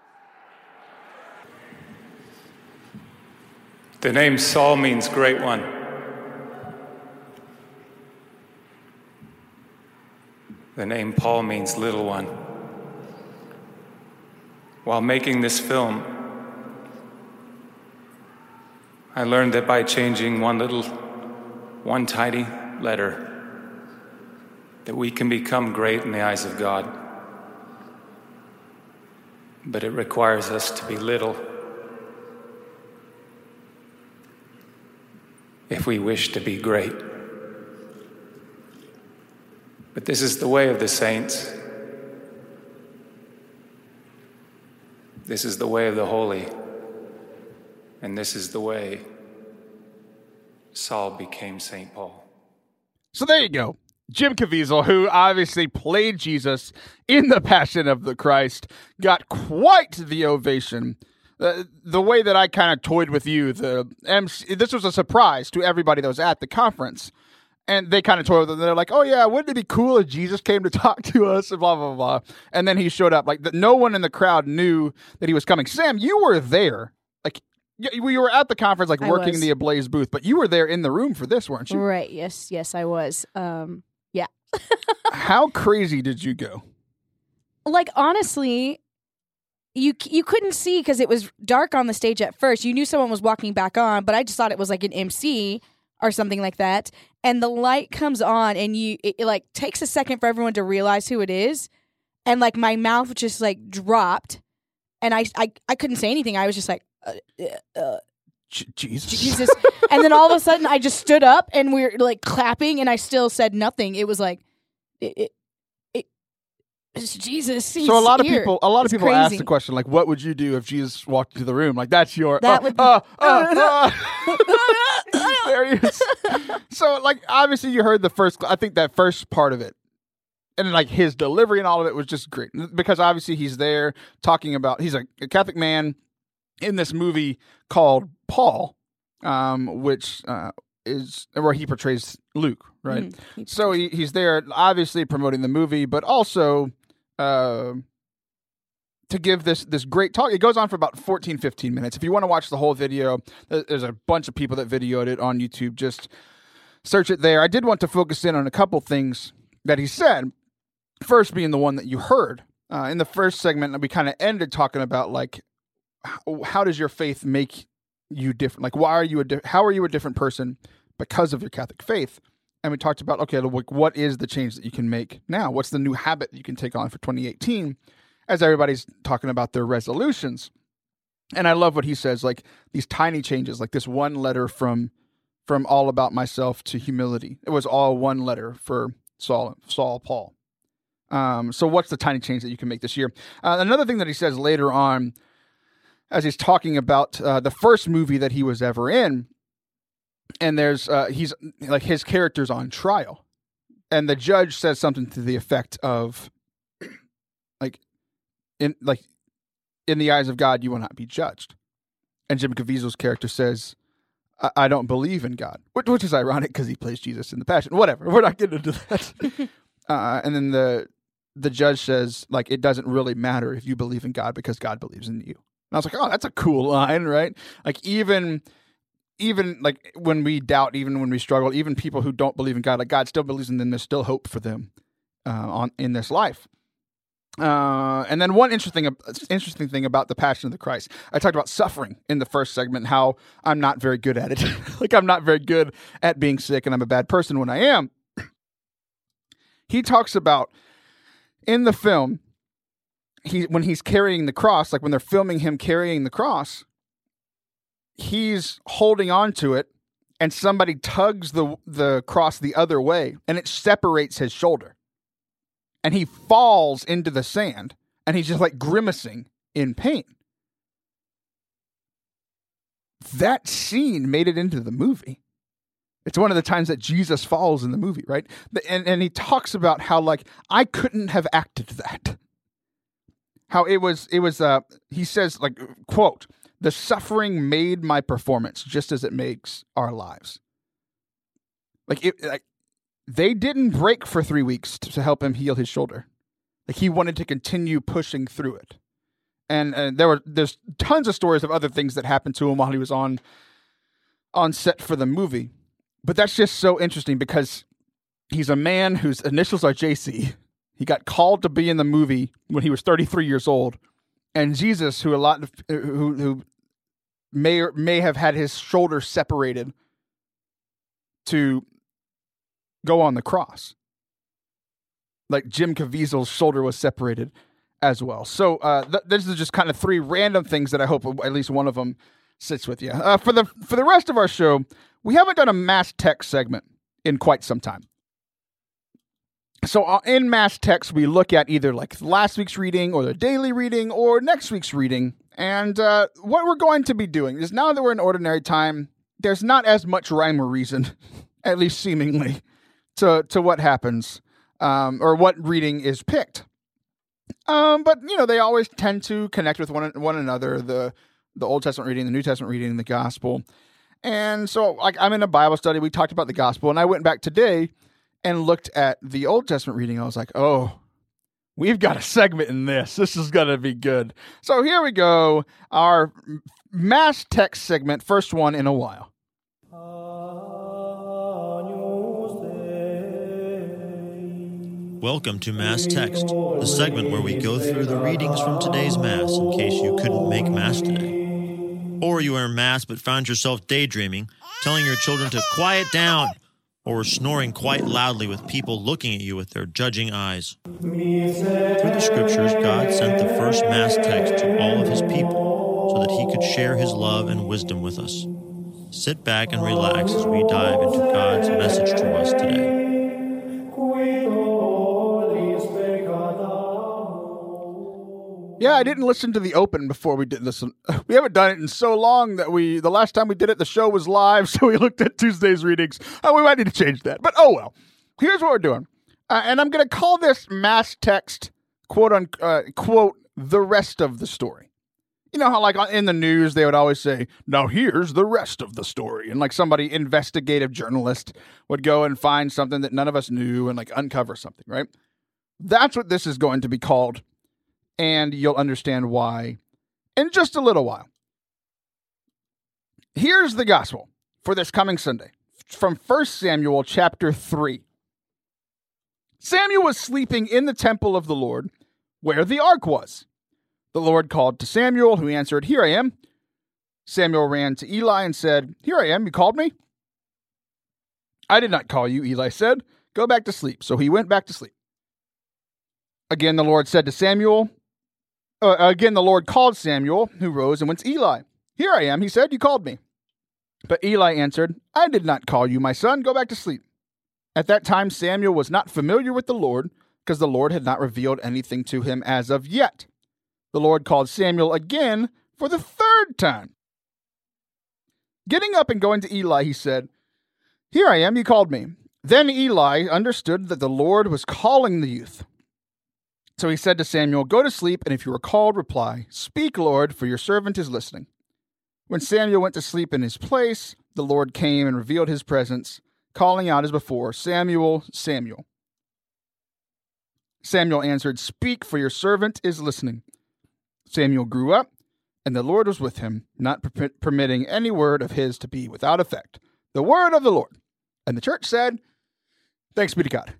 The name Saul means great one. The name Paul means little one. While making this film, I learned that by changing one little, one tiny letter, that we can become great in the eyes of God. But it requires us to be little if we wish to be great. But this is the way of the saints. This is the way of the holy. And this is the way Saul became St. Paul. So there you go. Jim Caviezel, who obviously played Jesus in The <laughs> Passion of the Christ, got quite the ovation. Uh, the way that I kind of toyed with you, the MC, this was a surprise to everybody that was at the conference. And they kind of toyed with it. They're like, "Oh yeah, wouldn't it be cool if Jesus came to <laughs> talk to us?" And blah blah blah. And then he showed up. Like the, no one in the crowd knew that he was coming. Sam, you were there. Like we were at the conference, like I working was. the Ablaze booth, but you were there in the room for this, weren't you? Right. Yes. Yes, I was. Um, yeah. <laughs> How crazy did you go? like honestly, you you couldn't see because it was dark on the stage at first. You knew someone was walking back on, but I just thought it was like an MC or something like that. And the light comes on, and you it, it like takes a second for everyone to realize who it is, and like my mouth just like dropped, and I I, I couldn't say anything. I was just like. Uh, uh, uh, J- Jesus. Jesus. and then all of a sudden I just stood up and we are like clapping and I still said nothing. It was like it, it, it it's Jesus. So a lot of here. people, a lot of It's people ask the question, like, "What would you do if Jesus walked into the room?" Like, that's your That uh, would- uh, uh, <laughs> uh. <laughs> there he is. So, like, obviously, you heard the first. I think that first part of it, and like his delivery and all of it was just great because obviously he's there talking about he's a, a Catholic man in this movie called Paul, um, which uh, is where he portrays Luke, right? Mm, he- So he, he's there, obviously promoting the movie, but also uh, to give this this great talk. It goes on for about 14, 15 minutes. If you want to watch the whole video, there's a bunch of people that videoed it on YouTube. Just search it there. I did want to focus in on a couple things that he said. First, being the one that you heard uh, in the first segment, we kind of ended talking about like how, how does your faith make you different? Like, why are you a di- how are you a different person because of your Catholic faith? And we talked about okay like what is the change that you can make now? What's the new habit you can take on for 2018 as everybody's talking about their resolutions. And i love what he says like these tiny changes like this one letter from from all about myself to humility. It was all one letter for saul saul paul. Um, so what's the tiny change that you can make this year? Uh, another thing that he says later on as he's talking about uh, the first movie that he was ever in and there's uh he's like his character's on trial and the judge says something to the effect of like in like in the eyes of god you will not be judged. And jim caviezel's character says i, I don't believe in god which, which is ironic because he plays jesus in the passion. Whatever we're not getting into that. <laughs> Uh, and then the the judge says like it doesn't really matter if you believe in god because god believes in you. And i was like oh that's a cool line right? Like even even like when we doubt, even when we struggle, even people who don't believe in God, like God still believes in them. There's still hope for them uh, on in this life. Uh, and then one interesting interesting thing about the Passion of the Christ, I talked about suffering in the first segment. How I'm not very good at it. <laughs> like I'm not very good at being sick, and I'm a bad person when I am. He talks about in the film, he when he's carrying the cross, like when they're filming him carrying the cross, he's holding on to it and somebody tugs the the cross the other way and it separates his shoulder. And he falls into the sand and he's just like grimacing in pain. That scene made it into the movie. It's one of the times that jesus falls in the movie right? And, and he talks about how like i couldn't have acted that. How it was it was uh he says like quote the suffering made my performance just as it makes our lives. Like it, like they didn't break for three weeks to, help him heal his shoulder. Like he wanted to continue pushing through it, and uh, there were there's tons of stories of other things that happened to him while he was on on set for the movie. But that's just so interesting because he's a man whose initials are JC. He got called to be in the movie when he was 33 years old, and Jesus, who a lot of who who may or may have had his shoulder separated to go on the cross. Like Jim Caviezel's shoulder was separated as well. So uh, th- this is just kind of three random things that I hope at least one of them sits with you. Uh, for the for the rest of our show, we haven't done a mass text segment in quite some time. So uh, in mass text, we look at either like last week's reading or the daily reading or next week's reading. And uh, what we're going to be doing is now that we're in ordinary time, there's not as much rhyme or reason, <laughs> at least seemingly, to to what happens um, or what reading is picked. Um, but you know they always tend to connect with one one another. The the Old Testament reading, the New Testament reading, the Gospel. And so, like, I'm in a Bible study. We talked about the gospel, and I went back today and looked at the Old Testament reading. I was like, oh, we've got a segment in this. This is going to be good. So here we go. Our mass text segment, first one in a while. Welcome to Mass Text, the segment where we go through the readings from today's Mass in case you couldn't make Mass today. Or you were in Mass but found yourself daydreaming, telling your children to quiet down, or snoring quite loudly with people looking at you with their judging eyes. Through the Scriptures, God sent the first Mass text to all of His people so that He could share His love and wisdom with us. Sit back and relax as we dive into God's message to us today. Yeah, I didn't listen to the open before we did this. <laughs> We haven't done it in so long that we, the last time we did it, the show was live, <laughs> so we looked at Tuesday's readings. Oh, we might need to change that. But oh well. Here's what we're doing. Uh, and I'm going to call this mass text, quote unquote, uh, the rest of the story. You know how, like, in the news, they would always say, now here's the rest of the story. And, like, somebody, investigative journalist, would go and find something that none of us knew and, like, uncover something, right? That's what this is going to be called and you'll understand why in just a little while. Here's the gospel for this coming Sunday from 1 Samuel chapter 3. Samuel was sleeping in the temple of the Lord where the ark was. The Lord called to Samuel, who answered, Here I am. Samuel ran to Eli and said, Here I am, you called me? I did not call you, Eli said. Go back to sleep. So he went back to sleep. Again, the Lord said to Samuel, uh, again, the Lord called Samuel, who rose and went to Eli. Here I am, he said, you called me. But Eli answered, I did not call you, my son. Go back to sleep. At that time, Samuel was not familiar with the Lord, because the Lord had not revealed anything to him as of yet. The Lord called Samuel again for the third time. Getting up and going to Eli, he said, Here I am, you called me. Then Eli understood that the Lord was calling the youth. So he said to Samuel, Go to sleep, and if you are called, reply, Speak, Lord, for your servant is listening. When Samuel went to sleep in his place, the Lord came and revealed his presence, calling out as before, Samuel, Samuel. Samuel answered, Speak, for your servant is listening. Samuel grew up, and the Lord was with him, not per- permitting any word of his to be without effect. The word of the Lord. And the church said, Thanks be to God.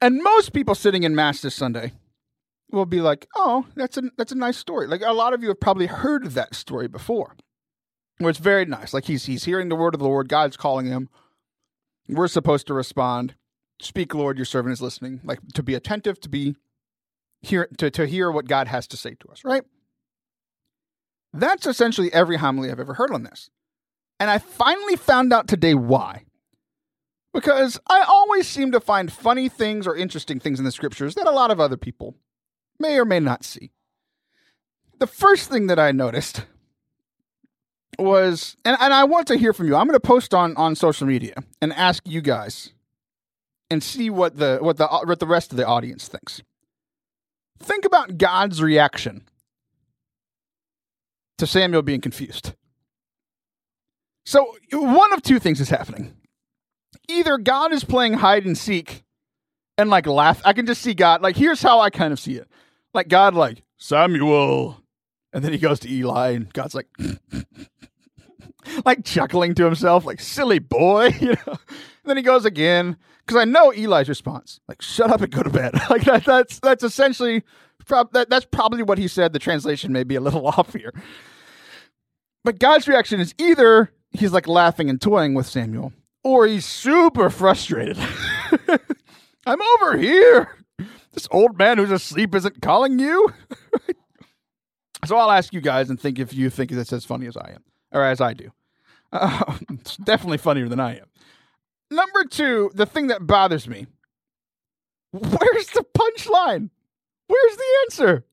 And most people sitting in mass this Sunday will be like, "Oh, that's a that's a nice story." Like a lot of you have probably heard that story before. Where it's very nice. Like he's he's hearing the word of the Lord, God's calling him. We're supposed to respond, "Speak, Lord, your servant is listening." Like to be attentive, to be hear to, to hear what God has to say to us, right? That's essentially every homily I've ever heard on this. And I finally found out today why because I always seem to find funny things or interesting things in the scriptures that a lot of other people may or may not see. The first thing that I noticed was, and, and I want to hear from you. I'm going to post on, on social media and ask you guys and see what the what the what the rest of the audience thinks. Think about God's reaction to Samuel being confused. So one of two things is happening either God is playing hide and seek and like laugh. I can just see God like here's how I kind of see it. Like God like Samuel and then he goes to Eli and God's like <laughs> like chuckling to himself like silly boy, <laughs> you know. And then he goes again cuz I know Eli's response like shut up and go to bed. <laughs> like that, that's that's essentially prob- that, that's probably what he said. The translation may be a little off here. But God's reaction is either he's like laughing and toying with Samuel or he's super frustrated. <laughs> I'm over here. This old man who's asleep isn't calling you. <laughs> so I'll ask you guys and think if you think it's as funny as I am, or as I do. Uh, <laughs> it's definitely funnier than I am. Number two, the thing that bothers me. Where's the punchline? Where's the answer?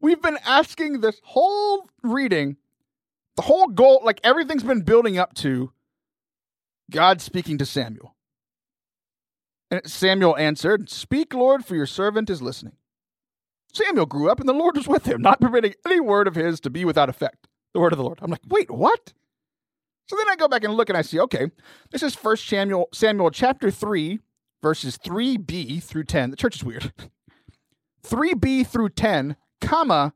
We've been asking this whole reading, the whole goal, like everything's been building up to God speaking to Samuel. And Samuel answered, Speak, Lord, for your servant is listening. Samuel grew up, and the Lord was with him, not permitting any word of his to be without effect. The word of the Lord. I'm like, wait, what? So then I go back and look and I see, okay, this is First Samuel, Samuel chapter 3, verses 3b through 10. The church is weird. <laughs> 3b through 10, comma,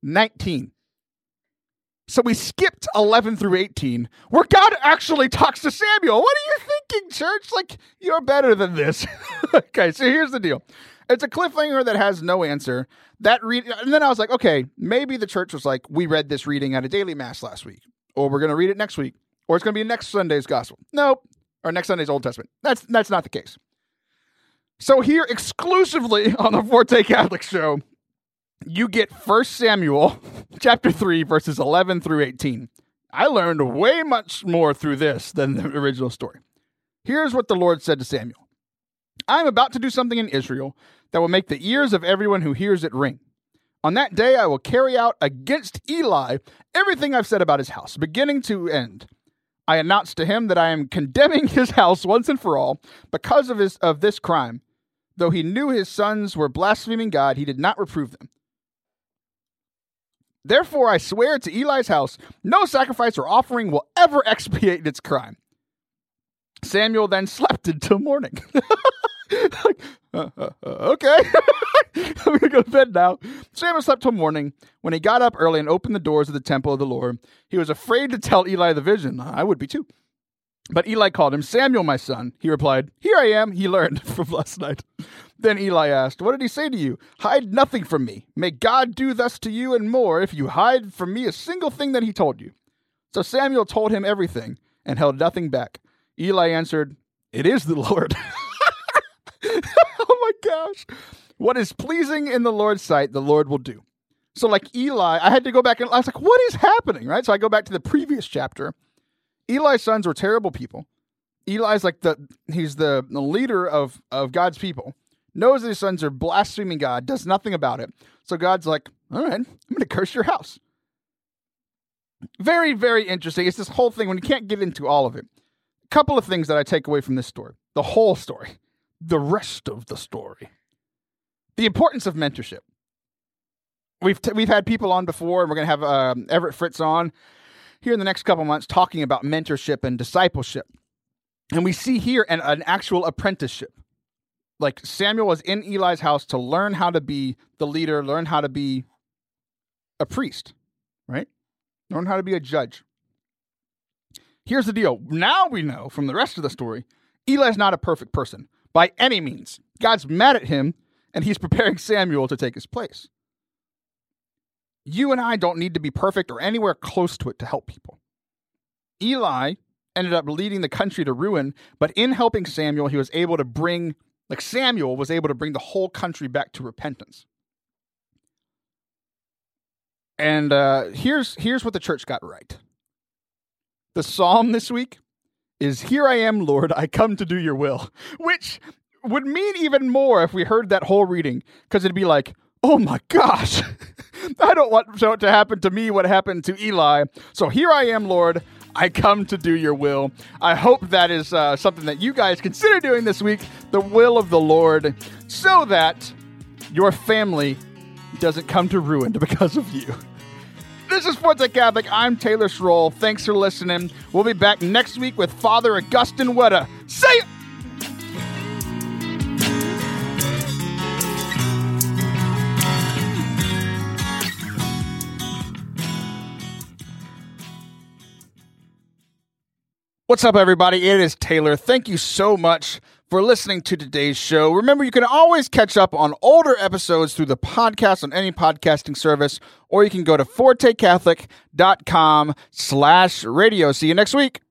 19. So we skipped 11 through 18, where God actually talks to Samuel. What are you thinking, church? Like, you're better than this. <laughs> okay, so here's the deal it's a cliffhanger that has no answer. That read, and then I was like, okay, maybe the church was like, we read this reading at a daily mass last week, or we're going to read it next week, or it's going to be next Sunday's gospel. Nope, or next Sunday's Old Testament. That's that's not the case. So here, exclusively <laughs> on the Forte Catholic Show, you get First Samuel <laughs> chapter 3 verses 11 through 18. I learned way much more through this than the <laughs> original story. Here's what the Lord said to Samuel. I am about to do something in Israel that will make the ears of everyone who hears it ring. On that day I will carry out against Eli everything I've said about his house, beginning to end. I announce to him that I am condemning <laughs> his house once and for all because of his of this crime. Though he knew his sons were blaspheming God, he did not reprove them. Therefore, I swear to Eli's house, no sacrifice or offering will ever <laughs> expiate its crime. Samuel then slept until morning. like, uh, uh, okay, <laughs> I'm gonna go to bed now. Samuel slept till morning. When he got up early and opened the doors of the temple of the Lord, he was afraid to tell Eli the vision. I would be too. But Eli called him, Samuel, my son. He replied, Here I am. He learned <laughs> from last night. Then Eli asked, What did he say to you? Hide nothing from me. May God do thus to you and more if you hide from me a single thing that he told you. So Samuel told him everything and held nothing back. Eli answered, It is the <laughs> Lord. <laughs> oh my gosh. What is pleasing in the Lord's sight, the Lord will do. So, like Eli, I had to go back and I was like, What is happening? Right? So I go back to the previous chapter. Eli's sons were terrible people. Eli's like the he's the, the leader of of God's people. Knows that his sons are blaspheming God, does nothing about it. So God's like, all right, I'm going to curse your house. Very, very interesting. It's this whole thing when you can't get into all of it. A couple of things that I take away from this story the whole story, the rest of the story. The importance of mentorship. We've, t- we've had people on before, and we're going to have um, Everett Fritz on here in the next couple months talking about mentorship and discipleship. And we see here an, an actual apprenticeship like Samuel was in Eli's house to learn how to be the leader, learn how to be a priest, right? Learn how to be a judge. Here's the deal. Now we know from the rest of the story, Eli's not a perfect person by any means. God's mad at him and he's <laughs> preparing Samuel to take his place. You and I don't need to be perfect or anywhere close to it to help people. Eli ended up leading the country to ruin, but in helping Samuel, he was able to bring like Samuel was able to bring the whole country back to repentance. And uh, here's here's what the church got right. The psalm this week is "Here I am, Lord, I come to do Your will," <laughs> which would mean even more if we heard that whole reading, because it'd be like, "Oh my gosh, <laughs> I don't want to happen to me what happened to Eli." So here I am, Lord, I come to do your will. I hope that is uh, something that you guys consider doing this week, the will of the Lord, so that your family doesn't come to ruin <laughs> because of you. This is Forte Catholic. I'm Taylor Schroll. Thanks for listening. We'll be back next week with Father Augustine Wetta. See ya! What's up, everybody? It is Taylor. Thank you so much for listening to today's show. Remember, you can always catch up on older episodes through the podcast on any podcasting service, or you can go to fortecatholic.com slash radio. See you next week.